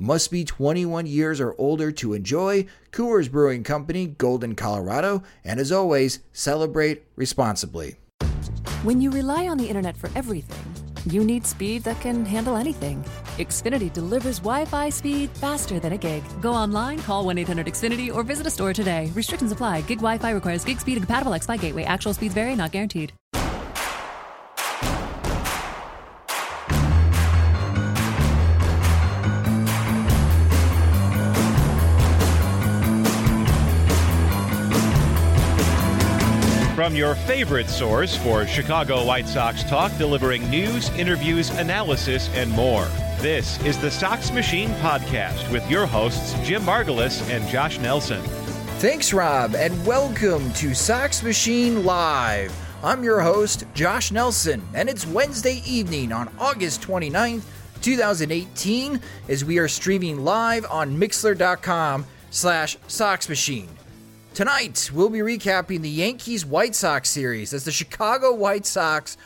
Must be 21 years or older to enjoy. Coors Brewing Company, Golden, Colorado. And as always, celebrate responsibly. When you rely on the internet for everything, you need speed that can handle anything. Xfinity delivers Wi Fi speed faster than a gig. Go online, call 1 800 Xfinity, or visit a store today. Restrictions apply. Gig Wi Fi requires gig speed and compatible X gateway. Actual speeds vary, not guaranteed. From your favorite source for Chicago White Sox talk, delivering news, interviews, analysis, and more. This is the Sox Machine Podcast with your hosts, Jim Margalus and Josh Nelson. Thanks, Rob, and welcome to Sox Machine Live. I'm your host, Josh Nelson, and it's Wednesday evening on August 29th, 2018, as we are streaming live on Mixlr.com slash Sox Machine. Tonight, we'll be recapping the Yankees White Sox series as the Chicago White Sox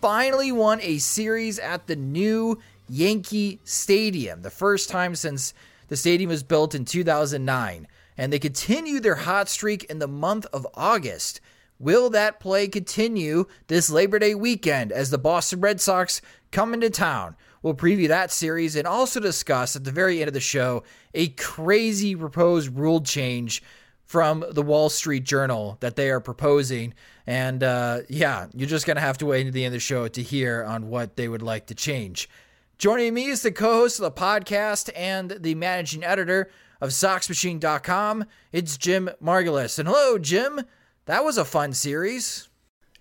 finally won a series at the new Yankee Stadium, the first time since the stadium was built in 2009. And they continue their hot streak in the month of August. Will that play continue this Labor Day weekend as the Boston Red Sox come into town? We'll preview that series and also discuss at the very end of the show a crazy proposed rule change from the Wall Street Journal that they are proposing. And uh, yeah, you're just going to have to wait until the end of the show to hear on what they would like to change. Joining me is the co host of the podcast and the managing editor of SoxMachine.com. It's Jim Margalus. And hello, Jim. That was a fun series.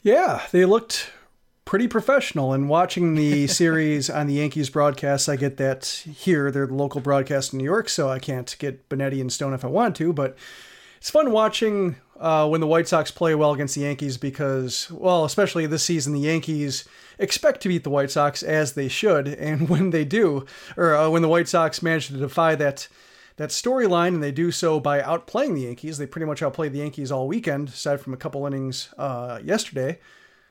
Yeah, they looked pretty professional. And watching the series on the Yankees broadcast, I get that here. They're the local broadcast in New York, so I can't get Benetti and Stone if I want to. But it's fun watching uh, when the White Sox play well against the Yankees because, well, especially this season, the Yankees expect to beat the White Sox as they should, and when they do, or uh, when the White Sox manage to defy that that storyline, and they do so by outplaying the Yankees, they pretty much outplayed the Yankees all weekend, aside from a couple innings uh, yesterday.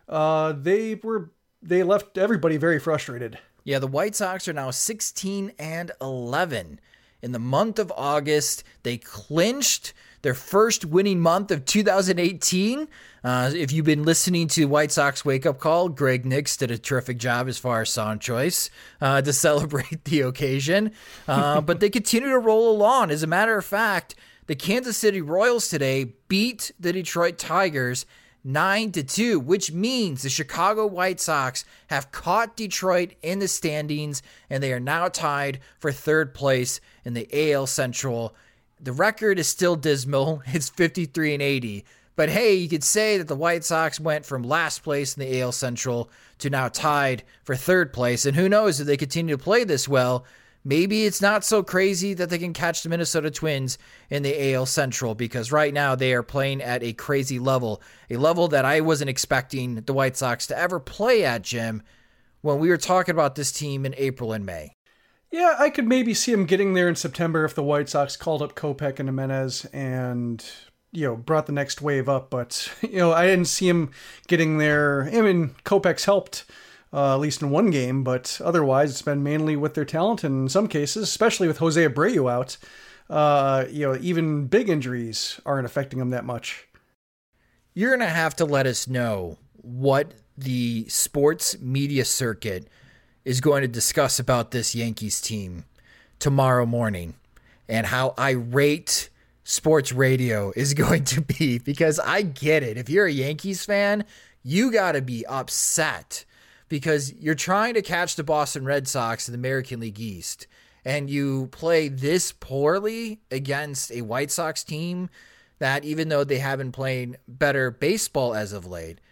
Uh, they were they left everybody very frustrated. Yeah, the White Sox are now 16 and 11 in the month of August. They clinched their first winning month of 2018. Uh, if you've been listening to White Sox Wake Up Call, Greg Nix did a terrific job as far as song choice uh, to celebrate the occasion. Uh, but they continue to roll along. As a matter of fact, the Kansas City Royals today beat the Detroit Tigers 9 to 2, which means the Chicago White Sox have caught Detroit in the standings and they are now tied for third place in the AL Central the record is still dismal. It's 53 and 80. But hey, you could say that the White Sox went from last place in the AL Central to now tied for third place. And who knows if they continue to play this well, maybe it's not so crazy that they can catch the Minnesota Twins in the AL Central because right now they are playing at a crazy level, a level that I wasn't expecting the White Sox to ever play at, Jim, when we were talking about this team in April and May. Yeah, I could maybe see him getting there in September if the White Sox called up Kopech and Jimenez and you know brought the next wave up. But you know, I didn't see him getting there. I mean, Kopech's helped. Uh, at least in one game, but otherwise it's been mainly with their talent. And in some cases, especially with Jose Abreu out, uh, you know, even big injuries aren't affecting them that much. you're going to have to let us know what the sports media circuit is going to discuss about this Yankees team tomorrow morning and how irate sports radio is going to be because I get it. If you're a Yankees fan, you got to be upset because you're trying to catch the Boston Red Sox in the American League East and you play this poorly against a White Sox team that, even though they haven't played better baseball as of late,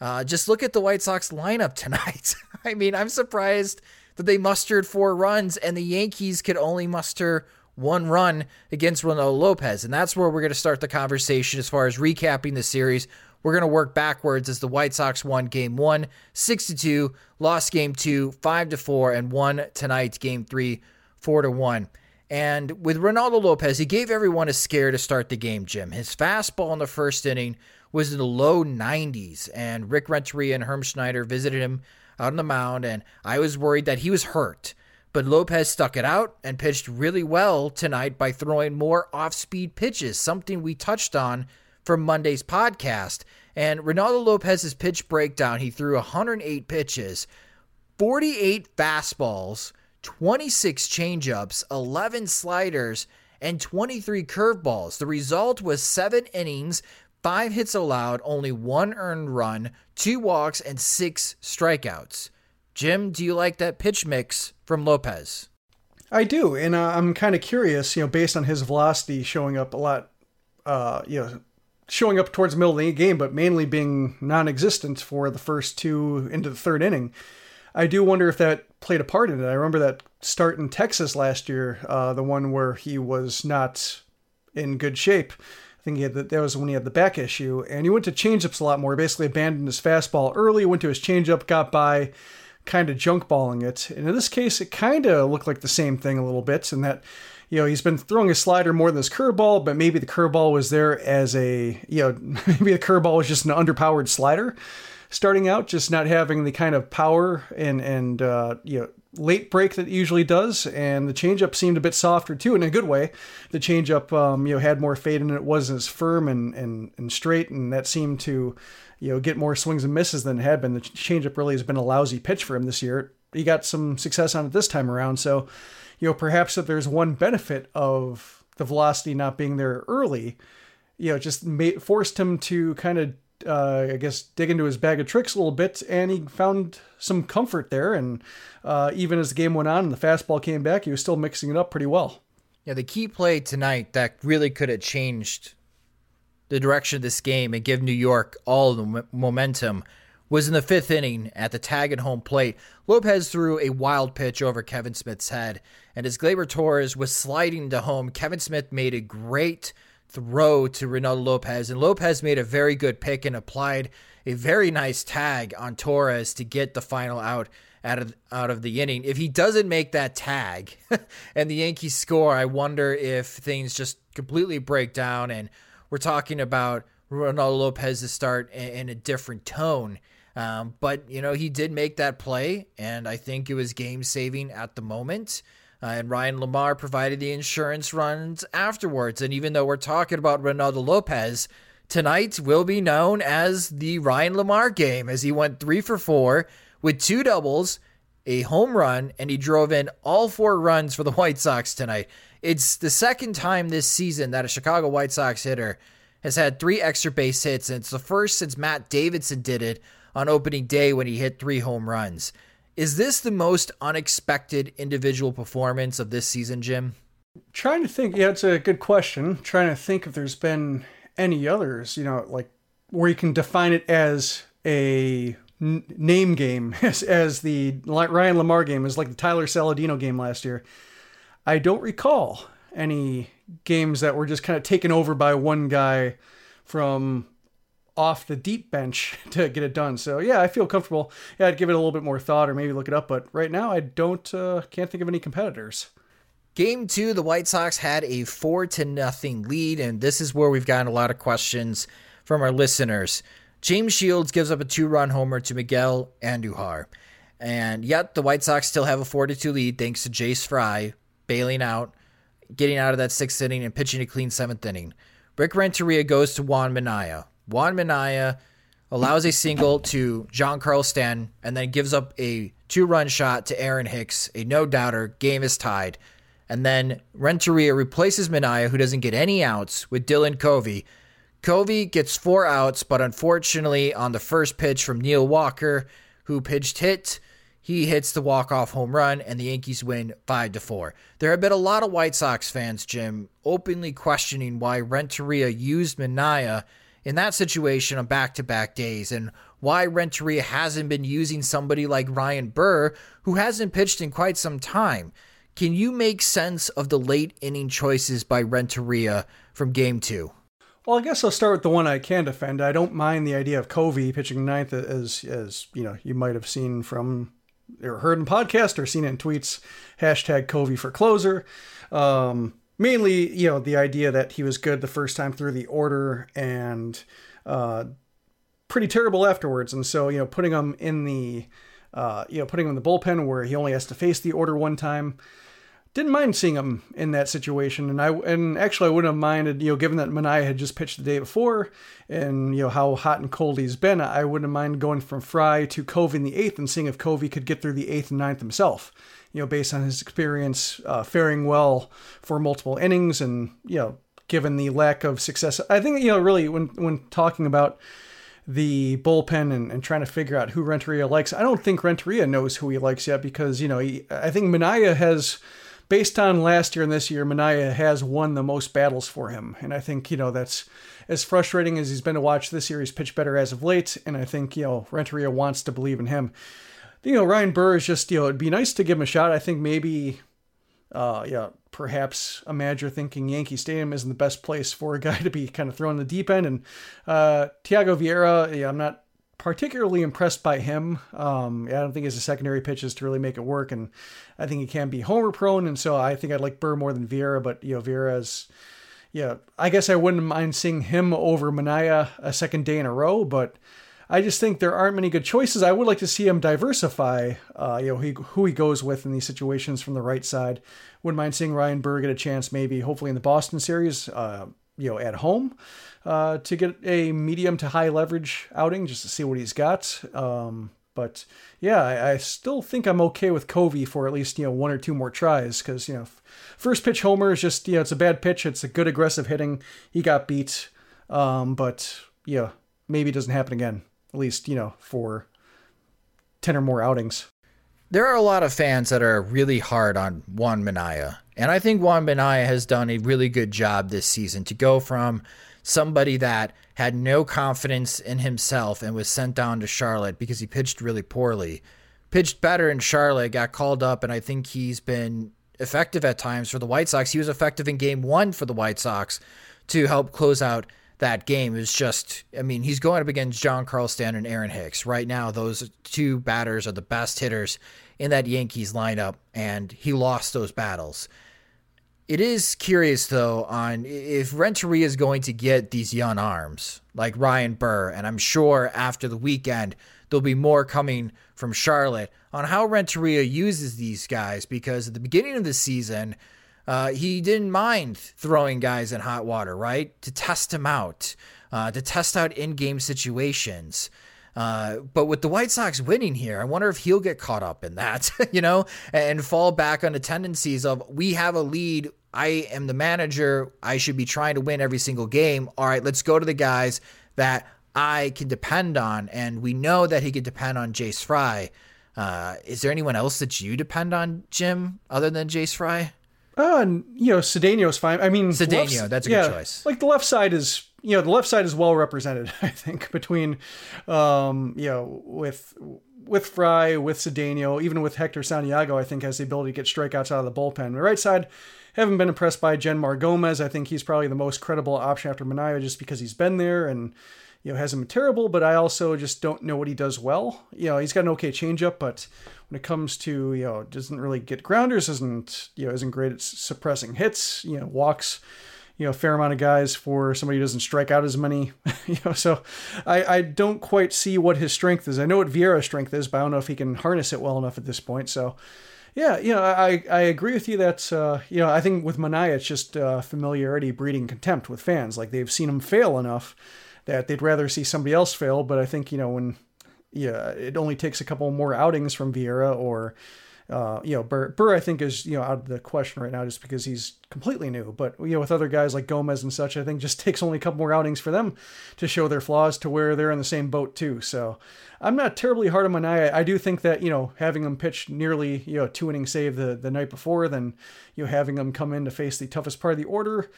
uh, just look at the White Sox lineup tonight. I mean, I'm surprised that they mustered four runs and the Yankees could only muster one run against Reynaldo Lopez. And that's where we're going to start the conversation as far as recapping the series. We're going to work backwards as the White Sox won game one, 6 to 2, lost game two, 5 to 4, and won tonight, game three, 4 to 1. And with Reynaldo Lopez, he gave everyone a scare to start the game, Jim. His fastball in the first inning was in the low 90s, and Rick Renteria and Herm Schneider visited him out on the mound, and I was worried that he was hurt. But Lopez stuck it out and pitched really well tonight by throwing more off speed pitches, something we touched on from Monday's podcast. And Reynaldo Lopez's pitch breakdown, he threw 108 pitches, 48 fastballs, 26 changeups, 11 sliders, and 23 curveballs. The result was seven innings, five hits allowed, only one earned run, two walks, and six strikeouts. Jim, do you like that pitch mix from Lopez? I do, and uh, I'm kind of curious, you know, based on his velocity showing up a lot, uh, you know, showing up towards the middle of the game, but mainly being non-existent for the first two into the third inning. I do wonder if that played a part in it. I remember that start in Texas last year, uh, the one where he was not in good shape. I think he had the, that was when he had the back issue, and he went to changeups a lot more. He basically abandoned his fastball early, went to his changeup, got by, kind of junk balling it. And in this case, it kind of looked like the same thing a little bit, in that you know he's been throwing his slider more than his curveball, but maybe the curveball was there as a you know maybe the curveball was just an underpowered slider starting out, just not having the kind of power and and uh, you know late break that usually does, and the changeup seemed a bit softer too, in a good way. The changeup, um, you know, had more fade and it, wasn't as firm and and and straight, and that seemed to, you know, get more swings and misses than it had been. The changeup really has been a lousy pitch for him this year. He got some success on it this time around, so you know, perhaps if there's one benefit of the velocity not being there early, you know, just made, forced him to kind of uh, I guess, dig into his bag of tricks a little bit, and he found some comfort there. And uh, even as the game went on and the fastball came back, he was still mixing it up pretty well. Yeah, the key play tonight that really could have changed the direction of this game and give New York all the momentum was in the fifth inning at the tag and home plate. Lopez threw a wild pitch over Kevan Smith's head, and as Gleyber Torres was sliding to home, Kevan Smith made a great throw to Reynaldo Lopez, and Lopez made a very good pick and applied a very nice tag on Torres to get the final out out of out of the inning. If he doesn't make that tag and the Yankees score, I wonder if things just completely break down and we're talking about Reynaldo Lopez's start in a different tone. Um, but you know he did make that play, and I think it was game saving at the moment. Uh, and Ryan LaMarre provided the insurance runs afterwards. And even though we're talking about Reynaldo Lopez, tonight will be known as the Ryan LaMarre game as he went three for four with two doubles, a home run, and he drove in all four runs for the White Sox tonight. It's the second time this season that a Chicago White Sox hitter has had three extra base hits, and it's the first since Matt Davidson did it on opening day when he hit three home runs. Is this the most unexpected individual performance of this season, Jim? Trying to think. Yeah, it's a good question. Trying to think if there's been any others, you know, like where you can define it as a n- name game, as, as the Ryan LaMarre game, is like the Tyler Saladino game last year. I don't recall any games that were just kind of taken over by one guy from off the deep bench to get it done. So yeah, I feel comfortable. Yeah, I'd give it a little bit more thought or maybe look it up, but right now I don't uh, can't think of any competitors. Game two, the White Sox had a four to nothing lead, and this is where we've gotten a lot of questions from our listeners. James Shields gives up a two-run homer to Miguel Andujar, and yet the White Sox still have a four to two lead thanks to Jace Fry bailing out, getting out of that sixth inning and pitching a clean seventh inning. Rick Renteria goes to Juan Minaya. Juan Minaya allows a single to Giancarlo Stanton and then gives up a two run shot to Aaron Hicks, a no doubter. Game is tied. And then Renteria replaces Minaya, who doesn't get any outs, with Dylan Covey. Covey gets four outs, but unfortunately, on the first pitch from Neil Walker, who pitched hit, he hits the walk-off home run, and the Yankees win five to four. There have been a lot of White Sox fans, Jim, openly questioning why Renteria used Minaya in that situation on back-to-back days, and why Renteria hasn't been using somebody like Ryan Burr, who hasn't pitched in quite some time. Can you make sense of the late inning choices by Renteria from Game Two? Well, I guess I'll start with the one I can defend. I don't mind the idea of Covey pitching ninth, as as you know you might have seen from or heard in podcast or seen in tweets, hashtag Covey for closer. Um, mainly, you know, the idea that he was good the first time through the order and uh, pretty terrible afterwards. And so, you know, putting him in the, uh, you know, putting him in the bullpen where he only has to face the order one time didn't mind seeing him in that situation, and I and actually I wouldn't have minded, you know, given that Minaya had just pitched the day before, and you know how hot and cold he's been, I wouldn't minded going from Fry to Covey in the eighth and seeing if Covey could get through the eighth and ninth himself. You know, based on his experience, uh, faring well for multiple innings, and you know, given the lack of success, I think you know really when when talking about the bullpen and, and trying to figure out who Renteria likes. I don't think Renteria knows who he likes yet because, you know, he, I think Minaya has based on last year and this year, Minaya has won the most battles for him. And I think, you know, that's as frustrating as he's been to watch this year. He's pitched better as of late. And I think, you know, Renteria wants to believe in him. You know, Ryan Burr is just, you know, it'd be nice to give him a shot. I think maybe, uh, yeah, perhaps a manager thinking Yankee Stadium isn't the best place for a guy to be kind of thrown in the deep end. And uh, Thyago Vieira, yeah, I'm not particularly impressed by him. Um, yeah, I don't think his secondary pitches to really make it work, and I think he can be homer prone, and so I think I'd like Burr more than Vieira. But you know, Vieira's, yeah, I guess I wouldn't mind seeing him over Minaya a second day in a row, but. I just think there aren't many good choices. I would like to see him diversify, uh, you know, he, who he goes with in these situations from the right side. Wouldn't mind seeing Ryan Burr get a chance, maybe, hopefully in the Boston series, uh, you know, at home uh, to get a medium to high leverage outing just to see what he's got. Um, but yeah, I, I, still think I'm okay with Covey for at least you know one or two more tries because you know first pitch homer is just you know it's a bad pitch. It's a good aggressive hitting. He got beat, um, but yeah, maybe it doesn't happen again. At least you know for ten or more outings. There are a lot of fans that are really hard on Juan Minaya, and I think Juan Minaya has done a really good job this season to go from somebody that had no confidence in himself and was sent down to Charlotte because he pitched really poorly. Pitched better in Charlotte, got called up, and I think he's been effective at times for the White Sox. He was effective in game one for the White Sox to help close out that game. is just, I mean, he's going up against Giancarlo Stanton and Aaron Hicks. Right now, those two batters are the best hitters in that Yankees lineup, and he lost those battles. It is curious though on if Renteria is going to get these young arms like Ryan Burr, and I'm sure after the weekend there'll be more coming from Charlotte on how Renteria uses these guys because at the beginning of the season. Uh, he didn't mind throwing guys in hot water, right? To test them out, uh, to test out in game situations. Uh, but with the White Sox winning here, I wonder if he'll get caught up in that, you know, and fall back on the tendencies of we have a lead. I am the manager. I should be trying to win every single game. All right, let's go to the guys that I can depend on. And we know that he can depend on Jace Fry. Uh, is there anyone else that you depend on, Jim, other than Jace Fry? Uh, you know, Cedeno's fine. I mean, Cedeno, that's a yeah, good choice. Like the left side is you know the left side is well represented i think between um you know with with Fry, with Cedeno, even with Hector Santiago, I think has the ability to get strikeouts out of the bullpen. The right side, haven't been impressed by Jeanmar Gomez. I think he's probably the most credible option after Minaya just because he's been there and you know hasn't been terrible. But I also just don't know what he does well. You know he's got an okay changeup, but when it comes to you know doesn't really get grounders, isn't you know isn't great at suppressing hits. You know walks you know, a fair amount of guys for somebody who doesn't strike out as many. you know, so I, I don't quite see what his strength is. I know what Vieira's strength is, but I don't know if he can harness it well enough at this point. So yeah, you know, I, I agree with you that, uh, you know, I think with Minaya, it's just uh, familiarity breeding contempt with fans. Like they've seen him fail enough that they'd rather see somebody else fail. But I think you know when yeah, it only takes a couple more outings from Vieira or uh, you know, Burr, Burr, I think is, you know, out of the question right now just because he's completely new. But, you know, with other guys like Gomez and such, I think just takes only a couple more outings for them to show their flaws to where they're in the same boat too. So I'm not terribly hard on Minaya. I do think that, you know, having them pitch nearly, you know, two inning save the, the night before, then, you know, having them come in to face the toughest part of the order,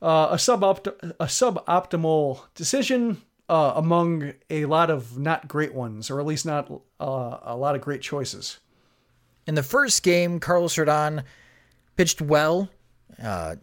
uh, a sub a suboptimal decision, uh, among a lot of not great ones, or at least not uh, a lot of great choices. In the first game, Carlos Rodon pitched well. Uh,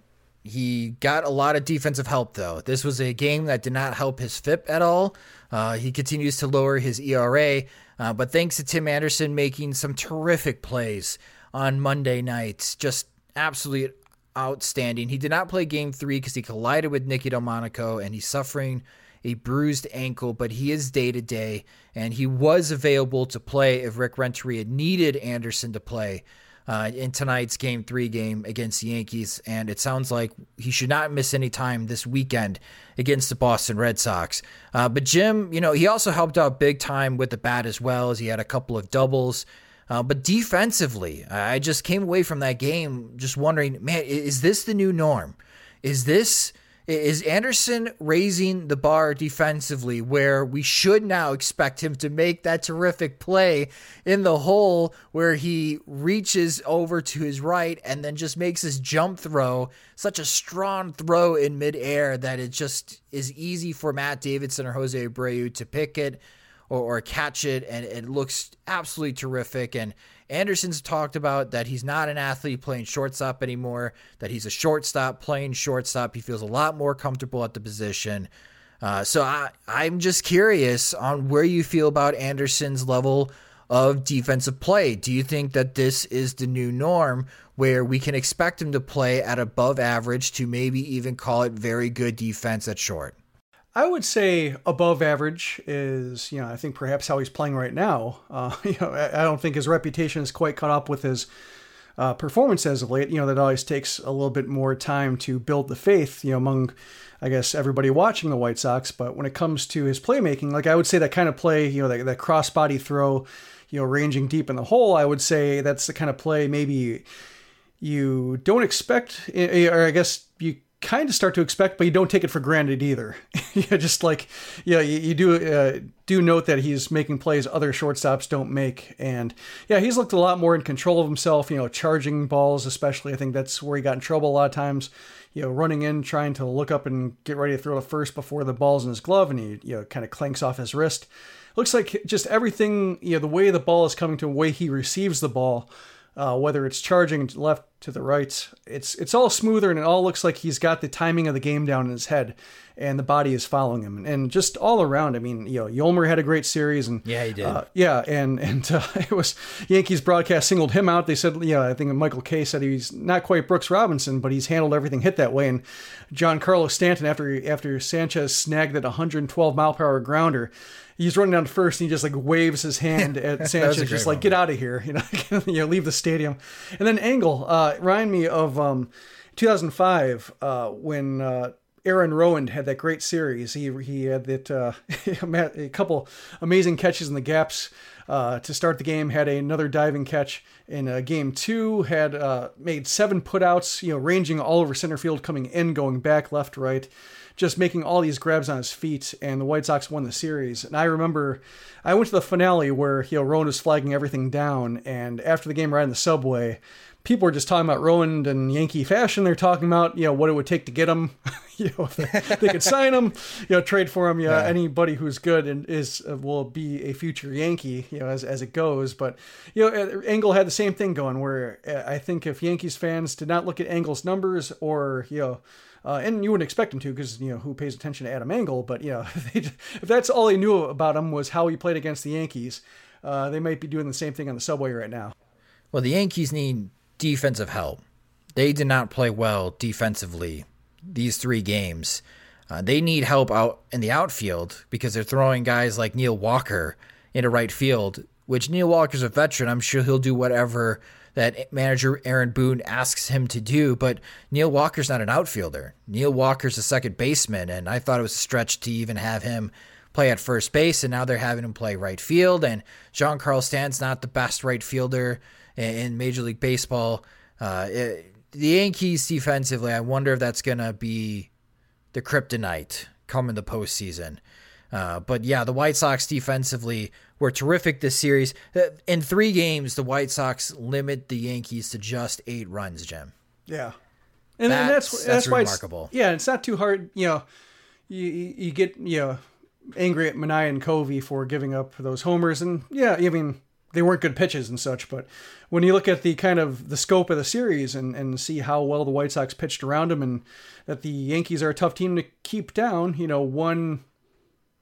he got a lot of defensive help, though. This was a game that did not help his FIP at all. Uh, he continues to lower his ERA, uh, but thanks to Tim Anderson making some terrific plays on Monday nights, just absolutely outstanding. He did not play game three because he collided with Nicky Delmonico and he's suffering a bruised ankle, but he is day to day, and he was available to play if Rick Renteria needed Anderson to play uh, in tonight's game three game against the Yankees. And it sounds like he should not miss any time this weekend against the Boston Red Sox. Uh, but Jim, you know, he also helped out big time with the bat as well, as he had a couple of doubles. Uh, but defensively, I just came away from that game just wondering, man, is this the new norm? Is this is Anderson raising the bar defensively where we should now expect him to make that terrific play in the hole where he reaches over to his right and then just makes his jump throw such a strong throw in midair that it just is easy for Matt Davidson or Jose Abreu to pick it or, or catch it and it looks absolutely terrific. And Anderson's talked about that he's not an athlete playing shortstop anymore, that he's a shortstop playing shortstop. He feels a lot more comfortable at the position. Uh, so I, I'm just curious on where you feel about Anderson's level of defensive play. Do you think that this is the new norm where we can expect him to play at above average to maybe even call it very good defense at short? I would say above average is, you know, I think perhaps how he's playing right now. Uh, you know, I don't think his reputation is quite caught up with his uh, performance as of late. You know, that always takes a little bit more time to build the faith, you know, among, I guess, everybody watching the White Sox. But when it comes to his playmaking, like I would say that kind of play, you know, that, that cross body throw, you know, ranging deep in the hole, I would say that's the kind of play maybe you don't expect, or I guess you kind of start to expect, but you don't take it for granted either. yeah, just like yeah, you, you do uh, do note that he's making plays other shortstops don't make, and yeah, he's looked a lot more in control of himself. You know, charging balls, especially. I think that's where he got in trouble a lot of times. You know, running in, trying to look up and get ready to throw the first before the ball's in his glove, and he you know kind of clanks off his wrist. Looks like just everything. You know, the way the ball is coming to the way he receives the ball uh, whether it's charging left to the right. It's it's all smoother and it all looks like he's got the timing of the game down in his head, and the body is following him. And just all around, I mean, you know, Yolmer had a great series, and yeah, he did. Uh, yeah, and and uh, it was Yankees broadcast singled him out. They said, yeah, I think Michael Kay said he's not quite Brooks Robinson, but he's handled everything hit that way. And Giancarlo Stanton, after after Sanchez snagged that 112 mile per hour grounder he's running down first and he just like waves his hand at Sanchez, just like, get out of here, you know, you know, leave the stadium. And then Engel, uh, remind me of um, 2005 uh, when uh, Aaron Rowand had that great series. He he had that uh, a couple amazing catches in the gaps uh, to start the game. Had another diving catch in uh, game two. Had uh, made seven putouts, you know, ranging all over center field, coming in, going back, left, right just making all these grabs on his feet, and the White Sox won the series. And I remember I went to the finale where you know Rowand was flagging everything down, and after the game, right in the subway, people are just talking about Rowand and Yankee fashion. They're talking about you know what it would take to get him, you know, they, they, could sign him, you know, trade for him. Yeah, anybody who's good and is uh, will be a future Yankee, you know, as as it goes. But you know, Engel had the same thing going. Where uh, I think if Yankees fans did not look at Engel's numbers or you know uh, and you wouldn't expect him to because you know who pays attention to Adam Engel. But you know, if that's all they knew about him was how he played against the Yankees, uh, they might be doing the same thing on the subway right now. Well, the Yankees need defensive help. They did not play well defensively these three games. Uh, they need help out in the outfield because they're throwing guys like Neil Walker into right field, which Neil Walker's a veteran. I'm sure he'll do whatever that manager Aaron Boone asks him to do. But Neil Walker's not an outfielder. Neil Walker's a second baseman, and I thought it was a stretch to even have him play at first base, and now they're having him play right field. And Giancarlo Stanton's not the best right fielder in Major League Baseball. Uh, it, the Yankees defensively, I wonder if that's going to be the kryptonite come in the postseason. Uh, but yeah, the White Sox defensively were terrific this series. Uh, in three games, the White Sox limit the Yankees to just eight runs, Jim. Yeah. And, that's, and that's, that's, that's why remarkable. It's, yeah, it's not too hard. You know, you, you get, you know, angry at Minaya and Covey for giving up those homers. And yeah, I mean, they weren't good pitches and such, but when you look at the kind of the scope of the series and, and see how well the White Sox pitched around them and that the Yankees are a tough team to keep down, you know, one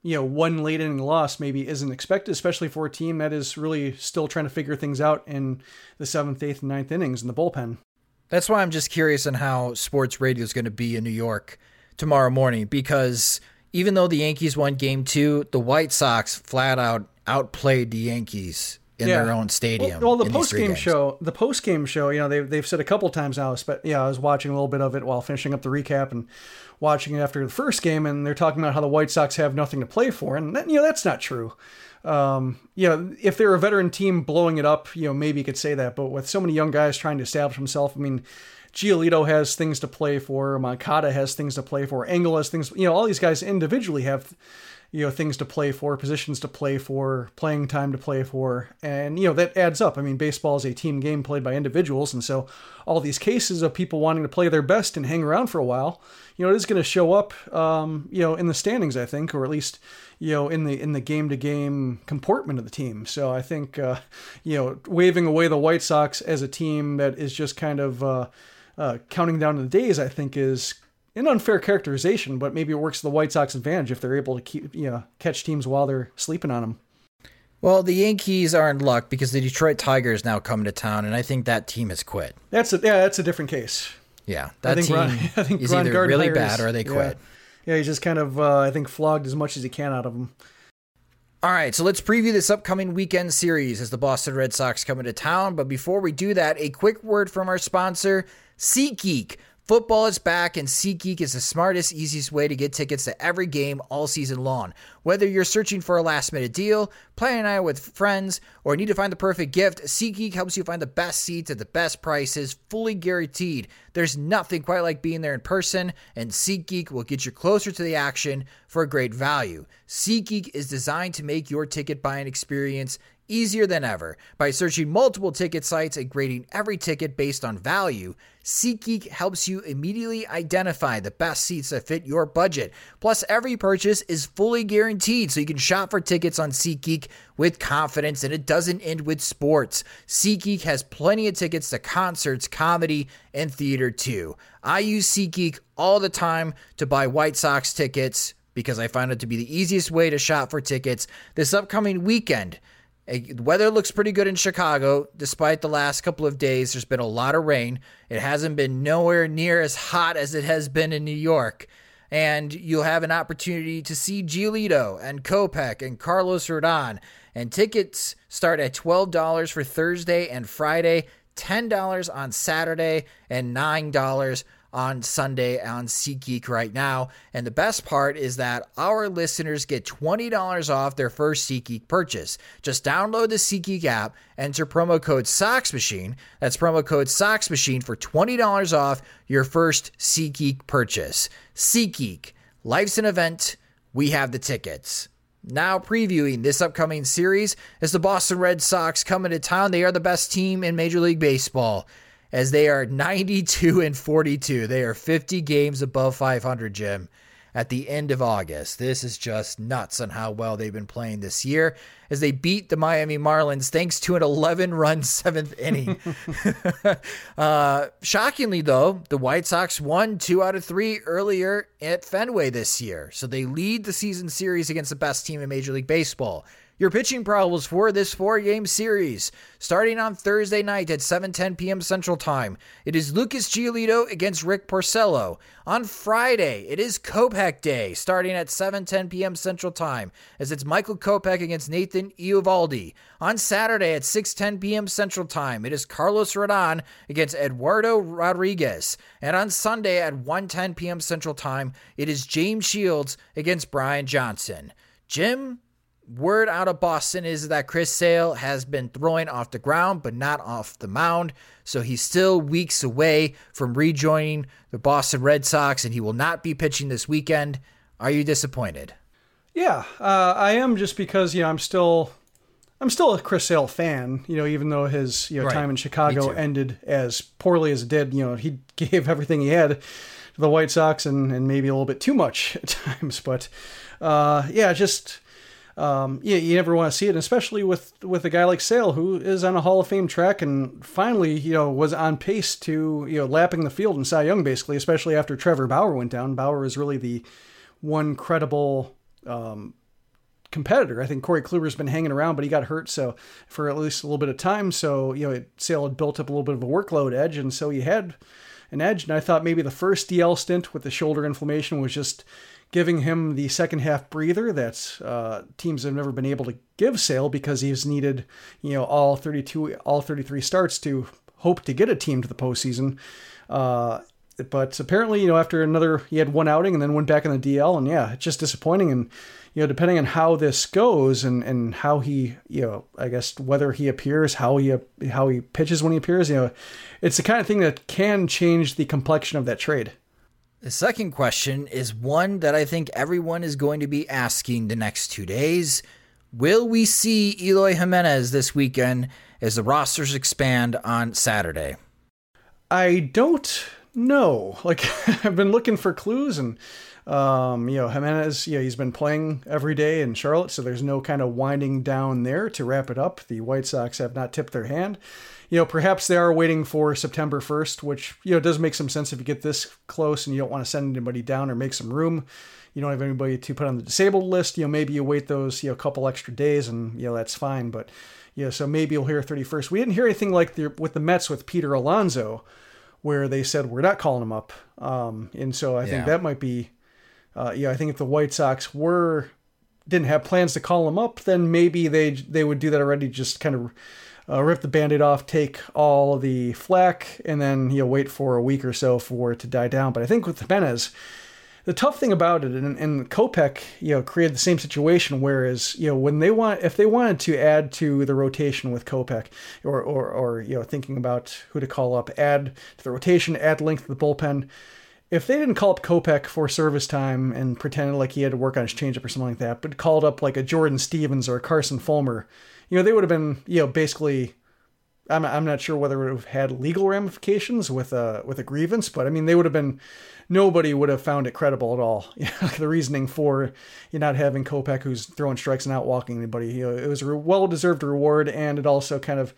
you know, one late inning loss maybe isn't expected, especially for a team that is really still trying to figure things out in the seventh, eighth, and ninth innings in the bullpen. That's why I'm just curious on how sports radio is going to be in New York tomorrow morning because even though the Yankees won game two, the White Sox flat out outplayed the Yankees in yeah. their own stadium. Well, well the post game show, the post game show, you know, they've they've said a couple times now. But yeah, I was watching a little bit of it while finishing up the recap and watching it after the first game, and they're talking about how the White Sox have nothing to play for, and that, you know that's not true. Um, you know, if they're a veteran team blowing it up, you know, maybe you could say that. But with so many young guys trying to establish himself, I mean, Giolito has things to play for. Moncada has things to play for. Engel has things. You know, all these guys individually have you know things to play for, positions to play for, playing time to play for, and you know that adds up. I mean, baseball is a team game played by individuals, and so all these cases of people wanting to play their best and hang around for a while, you know, it is going to show up, um, you know, in the standings, I think, or at least you know in the in the game to game comportment of the team. So I think uh, you know waving away the White Sox as a team that is just kind of uh, uh, counting down the days, I think, is an unfair characterization, but maybe it works to the White Sox advantage if they're able to keep you know catch teams while they're sleeping on them. Well, the Yankees are in luck because the Detroit Tigers now come to town, and I think that team has quit. That's a yeah, that's a different case. Yeah, that team Ron, I think is Ron either really bad or they quit. Yeah, yeah he's just kind of uh, I think flogged as much as he can out of them. All right, so let's preview this upcoming weekend series as the Boston Red Sox come into town. But before we do that, a quick word from our sponsor, SeatGeek. Football is back, and SeatGeek is the smartest, easiest way to get tickets to every game all season long. Whether you're searching for a last minute deal, planning out with friends, or need to find the perfect gift, SeatGeek helps you find the best seats at the best prices, fully guaranteed. There's nothing quite like being there in person, and SeatGeek will get you closer to the action for a great value. SeatGeek is designed to make your ticket buying experience easier than ever. By searching multiple ticket sites and grading every ticket based on value, SeatGeek helps you immediately identify the best seats that fit your budget. Plus, every purchase is fully guaranteed, so you can shop for tickets on SeatGeek with confidence, and it doesn't end with sports. SeatGeek has plenty of tickets to concerts, comedy, and theater too. I use SeatGeek all the time to buy White Sox tickets because I found it to be the easiest way to shop for tickets this upcoming weekend. The weather looks pretty good in Chicago, despite the last couple of days. There's been a lot of rain. It hasn't been nowhere near as hot as it has been in New York. And you'll have an opportunity to see Giolito and Kopech and Carlos Rodon. And tickets start at $12 for Thursday and Friday, $10 on Saturday, and $9 on Sunday on SeatGeek right now. And the best part is that our listeners get $20 off their first SeatGeek purchase. Just download the SeatGeek app, enter promo code SoxMachine. That's promo code SoxMachine for $20 off your first SeatGeek purchase. SeatGeek, life's an event. We have the tickets. Now previewing this upcoming series as the Boston Red Sox come into town. They are the best team in Major League Baseball as they are 92 and 42. They are 50 games above 500, Jim, at the end of August. This is just nuts on how well they've been playing this year as they beat the Miami Marlins thanks to an 11 run seventh inning. uh, shockingly, though, the White Sox won two out of three earlier at Fenway this year. So they lead the season series against the best team in Major League Baseball. Your pitching problems for this four-game series, starting on Thursday night at 7:10 p.m. Central Time, it is Lucas Giolito against Rick Porcello. On Friday, it is Kopech Day, starting at 7:10 p.m. Central Time, as it's Michael Kopech against Nathan Eovaldi. On Saturday at 6:10 p.m. Central Time, it is Carlos Rodon against Eduardo Rodriguez, and on Sunday at 1:10 p.m. Central Time, it is James Shields against Brian Johnson. Jim, Word out of Boston is that Chris Sale has been throwing off the ground, but not off the mound. So he's still weeks away from rejoining the Boston Red Sox, and he will not be pitching this weekend. Are you disappointed? Yeah, uh, I am just because you know I'm still I'm still a Chris Sale fan. You know, even though his you know Right. time in Chicago ended as poorly as it did. You know, he gave everything he had to the White Sox and and maybe a little bit too much at times. But uh, yeah, just um, yeah, you never want to see it, especially with with a guy like Sale who is on a Hall of Fame track and finally, you know, was on pace to you know lapping the field in Cy Young basically, especially after Trevor Bauer went down. Bauer is really the one credible um, competitor. I think Corey Kluber's been hanging around, but he got hurt so for at least a little bit of time. So you know, it, Sale had built up a little bit of a workload edge, and so he had an edge. And I thought maybe the first DL stint with the shoulder inflammation was just giving him the second half breather that uh, teams have never been able to give Sale because he's needed you know all 32, all 33 starts to hope to get a team to the postseason. Uh, but apparently, you know, after another, he had one outing and then went back in the DL, and yeah, it's just disappointing. And you know, depending on how this goes and and how he, you know, I guess whether he appears, how he how he pitches when he appears, you know, it's the kind of thing that can change the complexion of that trade. The second question is one that I think everyone is going to be asking the next two days. Will we see Eloy Jimenez this weekend as the rosters expand on Saturday? I don't know. Like I've been looking for clues and um, you know, Jimenez, know, he's been playing every day in Charlotte, so there's no kind of winding down there to wrap it up. The White Sox have not tipped their hand. You know, perhaps they are waiting for September 1st, which, you know, does make some sense if you get this close and you don't want to send anybody down or make some room. You don't have anybody to put on the disabled list. You know, maybe you wait those, you know, couple extra days and, you know, that's fine. But, you know, so maybe you'll hear 31st. We didn't hear anything like the, with the Mets with Peter Alonso, where they said we're not calling him up. Um, and so I Yeah. think that might be, uh, yeah, I think if the White Sox were didn't have plans to call him up, then maybe they they would do that already. Just kind of uh, rip the band-aid off, take all the flack, and then you know wait for a week or so for it to die down. But I think with Jimenez, the tough thing about it, and, and Kopech, you know, created the same situation. Whereas, you know, when they want, if they wanted to add to the rotation with Kopech, or, or, or you know, thinking about who to call up, add to the rotation, add length to the bullpen. If they didn't call up Kopech for service time and pretended like he had to work on his changeup or something like that, but called up like a Jordan Stephens or a Carson Fulmer, you know, they would have been, you know, basically I'm, I'm not sure whether it would have had legal ramifications with a with a grievance, but I mean they would have been nobody would have found it credible at all. The reasoning for you not having Kopech who's throwing strikes and not walking anybody. You know, it was a well deserved reward, and it also kind of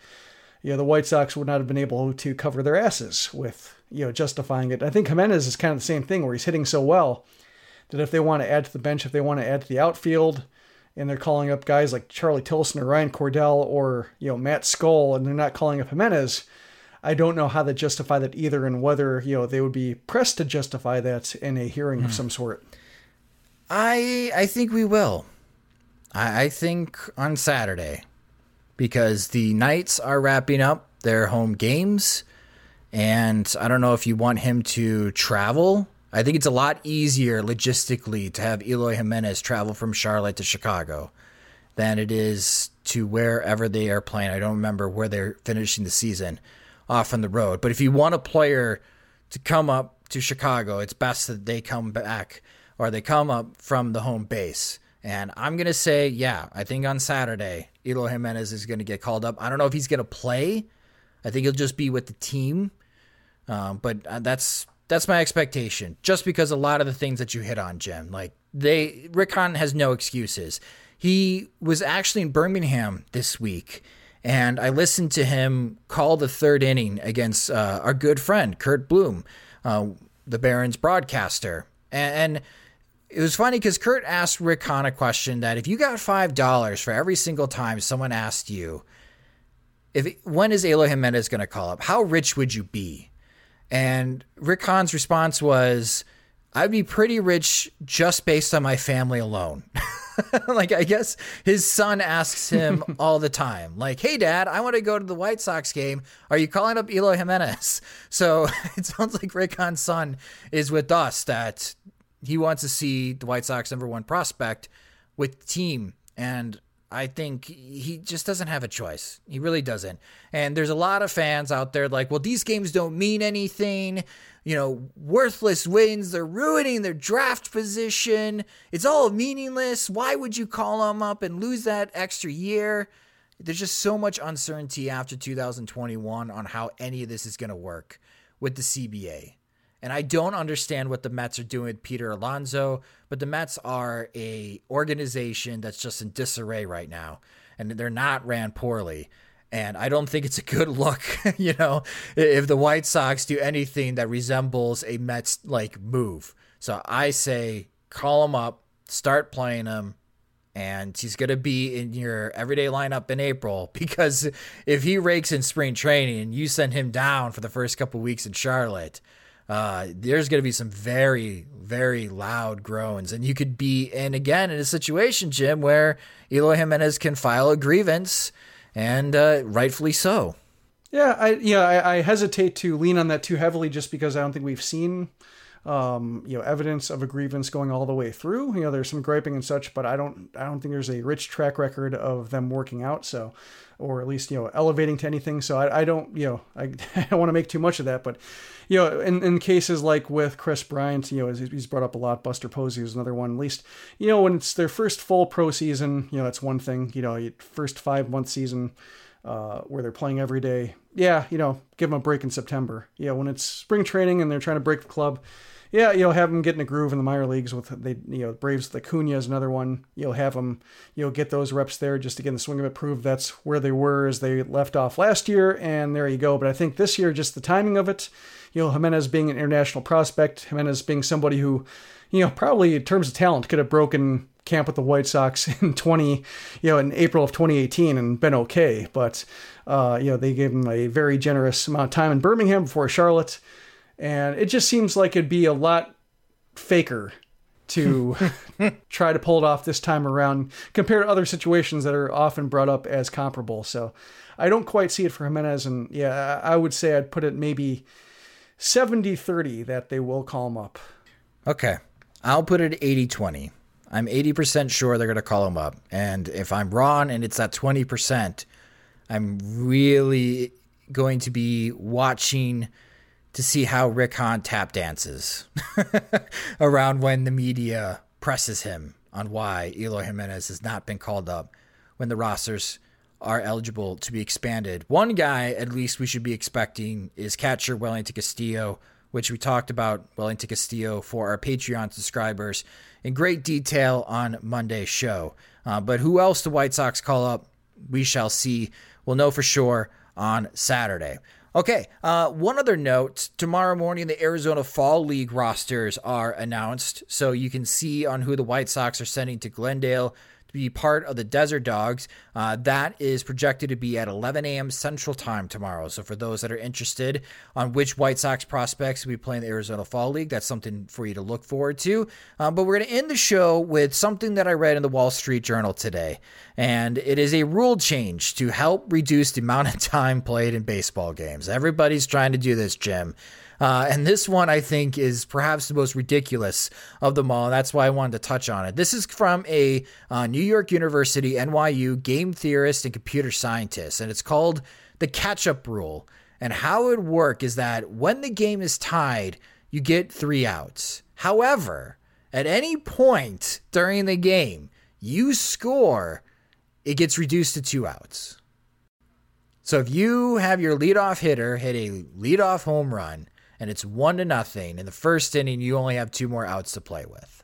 you know the White Sox would not have been able to cover their asses with you know justifying it. I think Jimenez is kind of the same thing where he's hitting so well that if they want to add to the bench, if they want to add to the outfield, and they're calling up guys like Charlie Tilson or Ryan Cordell or you know Matt Skole, and they're not calling up Jimenez. I don't know how they justify that either, and whether you know they would be pressed to justify that in a hearing of hmm. some sort. I I think we will. I, I think on Saturday because the Knights are wrapping up their home games, and I don't know if you want him to travel. I think it's a lot easier logistically to have Eloy Jimenez travel from Charlotte to Chicago than it is to wherever they are playing. I don't remember where they're finishing the season off on the road. But if you want a player to come up to Chicago, it's best that they come back or they come up from the home base. And I'm going to say, yeah, I think on Saturday, Eloy Jimenez is going to get called up. I don't know if he's going to play. I think he'll just be with the team. Um, but uh, that's that's my expectation. Just because a lot of the things that you hit on, Jim, like they Rick Hahn has no excuses. He was actually in Birmingham this week, and I listened to him call the third inning against uh, our good friend Curt Bloom, uh, the Barons broadcaster, and. and it was funny because Curt asked Rick Hahn a question that if you got five dollars for every single time someone asked you, if when is Eloy Jimenez going to call up, how rich would you be? And Rick Hahn's response was, I'd be pretty rich just based on my family alone. like I guess his son asks him all the time, like, "Hey, Dad, I want to go to the White Sox game. Are you calling up Eloy Jimenez?" So it sounds like Rick Hahn's son is with us that he wants to see the White Sox number one prospect with the team, and I think he just doesn't have a choice. He really doesn't. And there's a lot of fans out there like, well, these games don't mean anything you know, worthless wins. They're ruining their draft position. It's all meaningless. Why would you call them up and lose that extra year? There's just so much uncertainty after 2021 on how any of this is going to work with the CBA. And I don't understand what the Mets are doing with Peter Alonso, but the Mets are a organization that's just in disarray right now, and they're not ran poorly. And I don't think it's a good look, you know, if the White Sox do anything that resembles a Mets like move. So I say call him up, start playing him, and he's going to be in your everyday lineup in April because if he rakes in spring training and you send him down for the first couple weeks in Charlotte, uh, there's going to be some very, very loud groans. And you could be in again in a situation, Jim, where Eloy Jimenez can file a grievance and uh, rightfully so. Yeah, I yeah I, I, hesitate to lean on that too heavily just because I don't think we've seen um, you know evidence of a grievance going all the way through. You know, there's some griping and such, but I don't I don't think there's a rich track record of them working out. So, or at least you know elevating to anything. So I, I don't you know I, I don't want to make too much of that, but you know in, in cases like with Kris Bryant, you know he's brought up a lot. Buster Posey is another one. At least you know when it's their first full pro season, you know that's one thing. You know first five month season. Uh, where they're playing every day. Yeah, you know, give them a break in September. Yeah, when it's spring training and they're trying to break the club, yeah, you know, have them get in a groove in the minor leagues with they, you know, Braves. Acuña is another one. You'll have them, you know, get those reps there just to get in the swing of it, prove that's where they were as they left off last year, and there you go. But I think this year, just the timing of it, you know, Jimenez being an international prospect, Jimenez being somebody who, you know, probably in terms of talent could have broken camp with the White Sox in 20, you know, in April of 2018 and been okay. But, uh, you know, they gave him a very generous amount of time in Birmingham before Charlotte and it just seems like it'd be a lot faker to try to pull it off this time around compared to other situations that are often brought up as comparable. So I don't quite see it for Jimenez. And yeah, I would say I'd put it maybe 70 30 that they will call him up. Okay. I'll put it 80 20. I'm 80% sure they're going to call him up. And if I'm wrong and it's that 20%, I'm really going to be watching to see how Rick Hahn tap dances around when the media presses him on why Eloy Jimenez has not been called up when the rosters are eligible to be expanded. One guy, at least, we should be expecting is catcher Wellington Castillo, which we talked about Wellington Castillo for our Patreon subscribers in great detail on Monday's show. Uh, but who else the White Sox call up, we shall see. We'll know for sure on Saturday. Okay, uh, one other note. Tomorrow morning, the Arizona Fall League rosters are announced. So you can see on who the White Sox are sending to Glendale to be part of the Desert Dogs. Uh, that is projected to be at 11 a.m. Central Time tomorrow. So for those that are interested on which White Sox prospects will be playing the Arizona Fall League, that's something for you to look forward to. Um, but we're going to end the show with something that I read in the Wall Street Journal today. And it is a rule change to help reduce the amount of time played in baseball games. Everybody's trying to do this, Jim. Uh, and this one, I think, is perhaps the most ridiculous of them all. That's why I wanted to touch on it. This is from a uh, New York University, NYU game theorist and computer scientist, and it's called the catch up rule. And how it would work is that when the game is tied, you get three outs. However, at any point during the game, you score, it gets reduced to two outs. So if you have your leadoff hitter hit a leadoff home run and it's one to nothing. In the first inning, you only have two more outs to play with.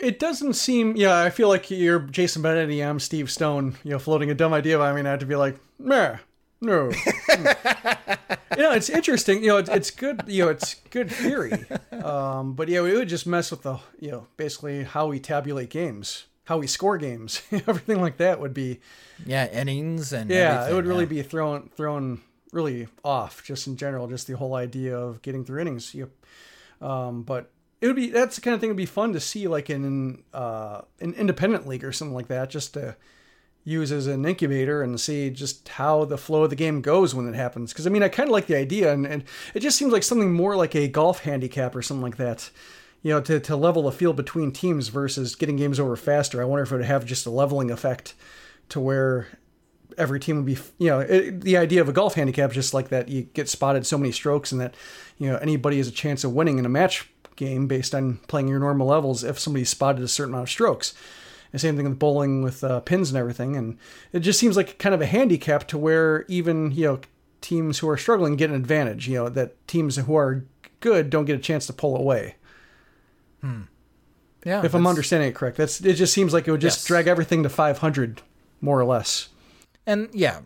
It doesn't seem. Yeah, I feel like you're Jason Benetti. I'm Steve Stone. You know, floating a dumb idea. But I mean, I have to be like, meh. No. you know, it's interesting. You know, it's, it's good. You know, it's good theory. Um, but yeah, we would just mess with the you know basically how we tabulate games, how we score games, everything like that would be. Yeah, innings and yeah, it would really be thrown thrown really off just in general, just the whole idea of getting through innings. You, um, but it would be that's the kind of thing would be fun to see like in uh, an independent league or something like that, just to use as an incubator and see just how the flow of the game goes when it happens. Because I mean, I kind of like the idea, and, and it just seems like something more like a golf handicap or something like that. You know, to, to level the field between teams versus getting games over faster. I wonder if it would have just a leveling effect to where every team would be, you know, it, the idea of a golf handicap is just like that. You get spotted so many strokes, and that you know anybody has a chance of winning in a match game based on playing your normal levels if somebody's spotted a certain amount of strokes. And same thing with bowling with uh, pins and everything. And it just seems like kind of a handicap to where even, you know, teams who are struggling get an advantage, you know, that teams who are good don't get a chance to pull away. Hmm. Yeah. If I'm understanding it correct. That's it just seems like it would just yes. drag everything to 500 more or less. And yeah,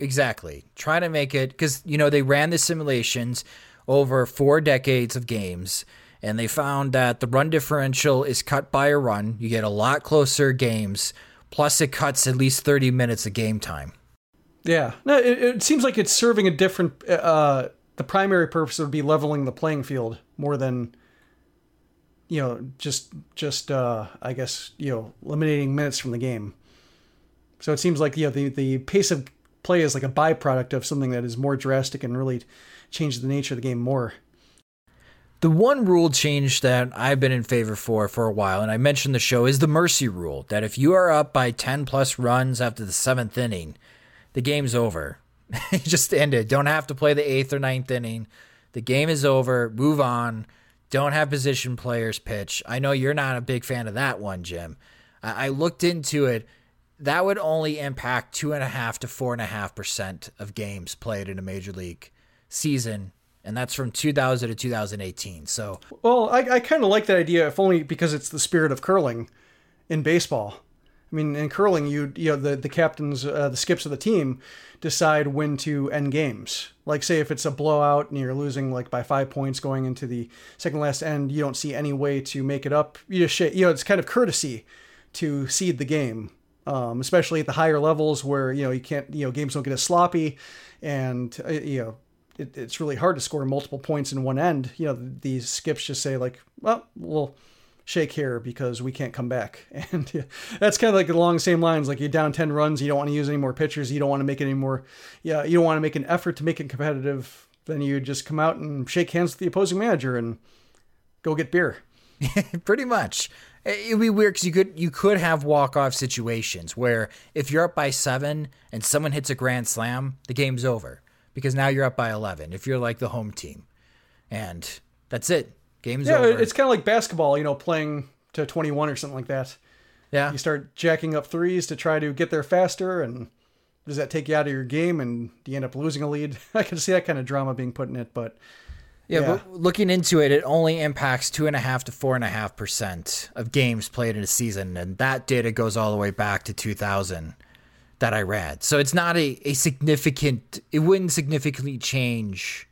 exactly. Try to make it cuz you know they ran the simulations over 4 decades of games and they found that the run differential is cut by a run. You get a lot closer games, plus it cuts at least 30 minutes of game time. Yeah, no, it, it seems like it's serving a different. Uh, the primary purpose would be leveling the playing field more than, you know, just just uh, I guess you know eliminating minutes from the game. So it seems like you know the the pace of play is like a byproduct of something that is more drastic and really changes the nature of the game more. The one rule change that I've been in favor for for a while, and I mentioned the show, is the mercy rule that if you are up by 10 plus runs after the seventh inning, the game's over. just end it. Don't have to play the eighth or ninth inning. The game is over. Move on. Don't have position players pitch. I know you're not a big fan of that one, Jim. I, I looked into it. That would only impact two and a half to four and a half percent of games played in a major league season and that's from 2000 to 2018. So, well, I, I kind of like that idea, if only because it's the spirit of curling in baseball. I mean, in curling, you you know the the captains, uh, the skips of the team decide when to end games. Like, say if it's a blowout and you're losing like by five points going into the second last end, you don't see any way to make it up. You just you know it's kind of courtesy to seed the game, um, especially at the higher levels where you know you can't you know games don't get as sloppy, and uh, you know it, it's really hard to score multiple points in one end. You know, these skips just say like, well, we'll shake here because we can't come back. And yeah, that's kind of like along the same lines. Like you're down 10 runs, you don't want to use any more pitchers. You don't want to make any more, yeah, you don't want to make an effort to make it competitive. Then you just come out and shake hands with the opposing manager and go get beer. Pretty much. It'd be weird because you could you could have walk off situations where if you're up by seven and someone hits a grand slam, the game's over because now you're up by 11 if you're like the home team. And that's it. Game's yeah, over. it's kind of like basketball, you know, playing to 21 or something like that. Yeah. You start jacking up threes to try to get there faster and does that take you out of your game and do you end up losing a lead? I can see that kind of drama being put in it, but yeah, yeah, but looking into it, it only impacts two and a half to four and a half percent of games played in a season, and that data goes all the way back to 2000 that I read. So it's not a, a significant, it wouldn't significantly change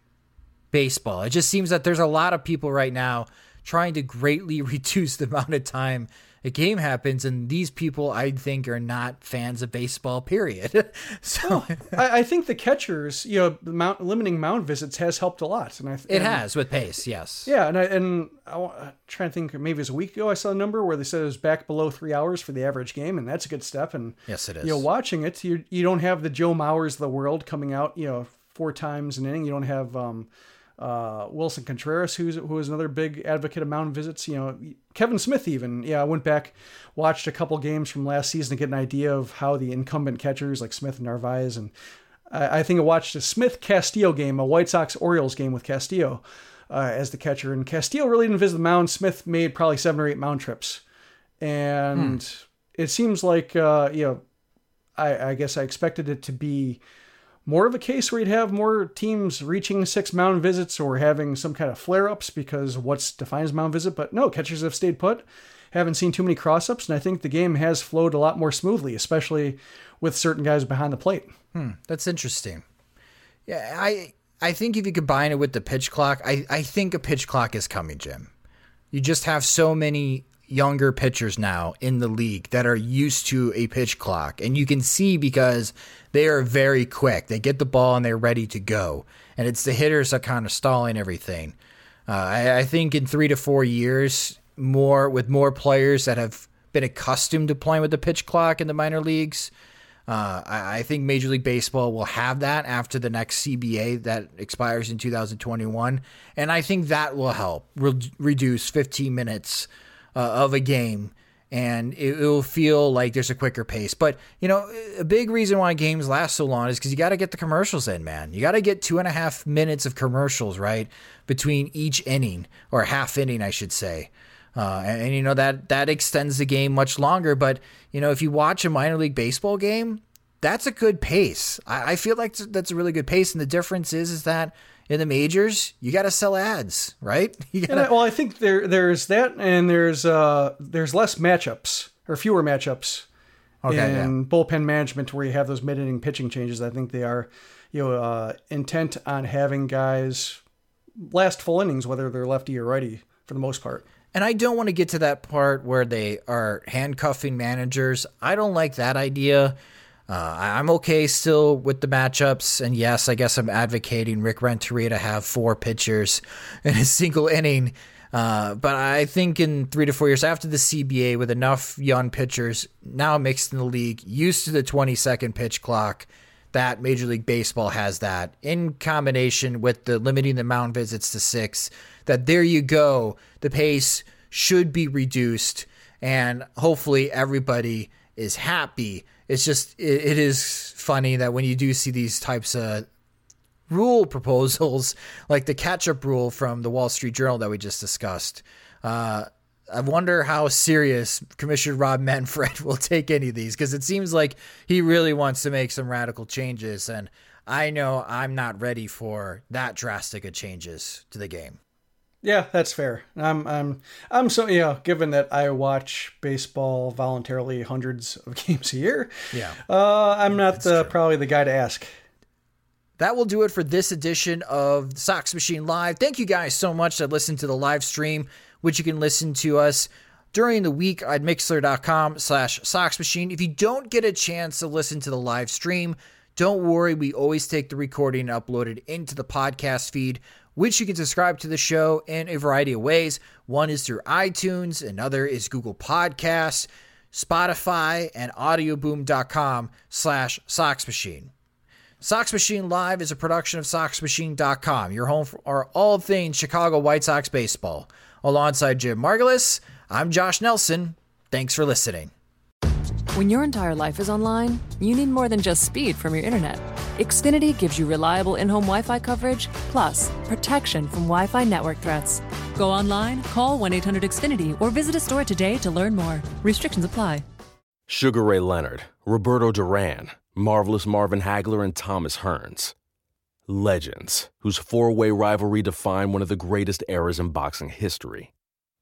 baseball. It just seems that there's a lot of people right now trying to greatly reduce the amount of time a game happens, and these people I think are not fans of baseball. Period. so I, I, think the catchers, you know, mount, limiting mound visits has helped a lot, and I it has with pace, yes. Yeah, and I and I, am trying to think, maybe it was a week ago I saw a number where they said it was back below three hours for the average game, and that's a good step. And yes, it is. You know, watching it, you you don't have the Joe Mauers of the world coming out, you know, four times an inning. You don't have. um uh, Willson Contreras, who's who is another big advocate of mound visits. You know, Kevan Smith even. Yeah, I went back, watched a couple games from last season to get an idea of how the incumbent catchers like Smith and Narvaez, and I, I think I watched a Smith Castillo game, a White Sox Orioles game with Castillo uh, as the catcher, and Castillo really didn't visit the mound. Smith made probably seven or eight mound trips, and hmm. it seems like uh, you know, I, I guess I expected it to be more of a case where you'd have more teams reaching six mound visits or having some kind of flare ups because what's defines mound visit. But no, catchers have stayed put. haven't seen too many cross ups, and I think the game has flowed a lot more smoothly, especially with certain guys behind the plate. Hmm, that's interesting. Yeah, I I think if you combine it with the pitch clock, I, I think a pitch clock is coming, Jim. You just have so many younger pitchers now in the league that are used to a pitch clock. And you can see because they are very quick. They get the ball and they're ready to go. And it's the hitters that kind of stalling everything. Uh, I, I think in three to four years, more with more players that have been accustomed to playing with the pitch clock in the minor leagues, uh, I, I, think Major League Baseball will have that after the next CBA that expires in 2021, and I think that will help re- reduce 15 minutes uh, of a game, and it, will feel like there's a quicker pace. But you know, a big reason why games last so long is because you got to get the commercials in, man. You got to get two and a half minutes of commercials right between each inning or half inning, I should say. Uh, and, and, you know that that extends the game much longer. But you know, if you watch a minor league baseball game, that's a good pace. I, I feel like that's a really good pace. And the difference is, is that in the majors, you got to sell ads, right? Gotta... I, well, I think there there's that, and there's uh there's less matchups or fewer matchups okay, in yeah. bullpen management where you have those mid inning pitching changes. I think they are you know uh, intent on having guys last full innings, whether they're lefty or righty, for the most part. And I don't want to get to that part where they are handcuffing managers. I don't like that idea. Uh, I'm okay still with the matchups. And yes, I guess I'm advocating Rick Renteria to have four pitchers in a single inning. Uh, but I think in three to four years after the CBA, with enough young pitchers now mixed in the league, used to the 20 second pitch clock, that Major League Baseball has that in combination with the limiting the mound visits to six that there you go. The pace should be reduced, and hopefully everybody is happy. It's just it, it is funny that when you do see these types of rule proposals, like the catch-up rule from the Wall Street Journal that we just discussed. Uh, I wonder how serious Commissioner Rob Manfred will take any of these because it seems like he really wants to make some radical changes, and I know I'm not ready for that drastic of changes to the game. Yeah, that's fair. I'm I'm I'm so you know, given that I watch baseball voluntarily hundreds of games a year. Yeah. Uh, I'm not the, probably the guy to ask. That will do it for this edition of Sox Machine Live. Thank you guys so much that listened to the live stream, which you can listen to us during the week at mixlr.com slash Sox Machine. If you don't get a chance to listen to the live stream, don't worry. We always take the recording and upload it into the podcast feed which you can subscribe to the show in a variety of ways. One is through iTunes, another is Google Podcasts, Spotify, and audioboom.com slash Sox Machine. Sox Machine Live is a production of SoxMachine.com, your home for all things Chicago White Sox baseball. Alongside Jim Margalus, I'm Josh Nelson. Thanks for listening. When your entire life is online, you need more than just speed from your internet. Xfinity gives you reliable in home Wi Fi coverage, plus protection from Wi Fi network threats. Go online, call 1 800 Xfinity, or visit a store today to learn more. Restrictions apply. Sugar Ray Leonard, Roberto Duran, Marvelous Marvin Hagler, and Thomas Hearns. Legends, whose four way rivalry defined one of the greatest eras in boxing history.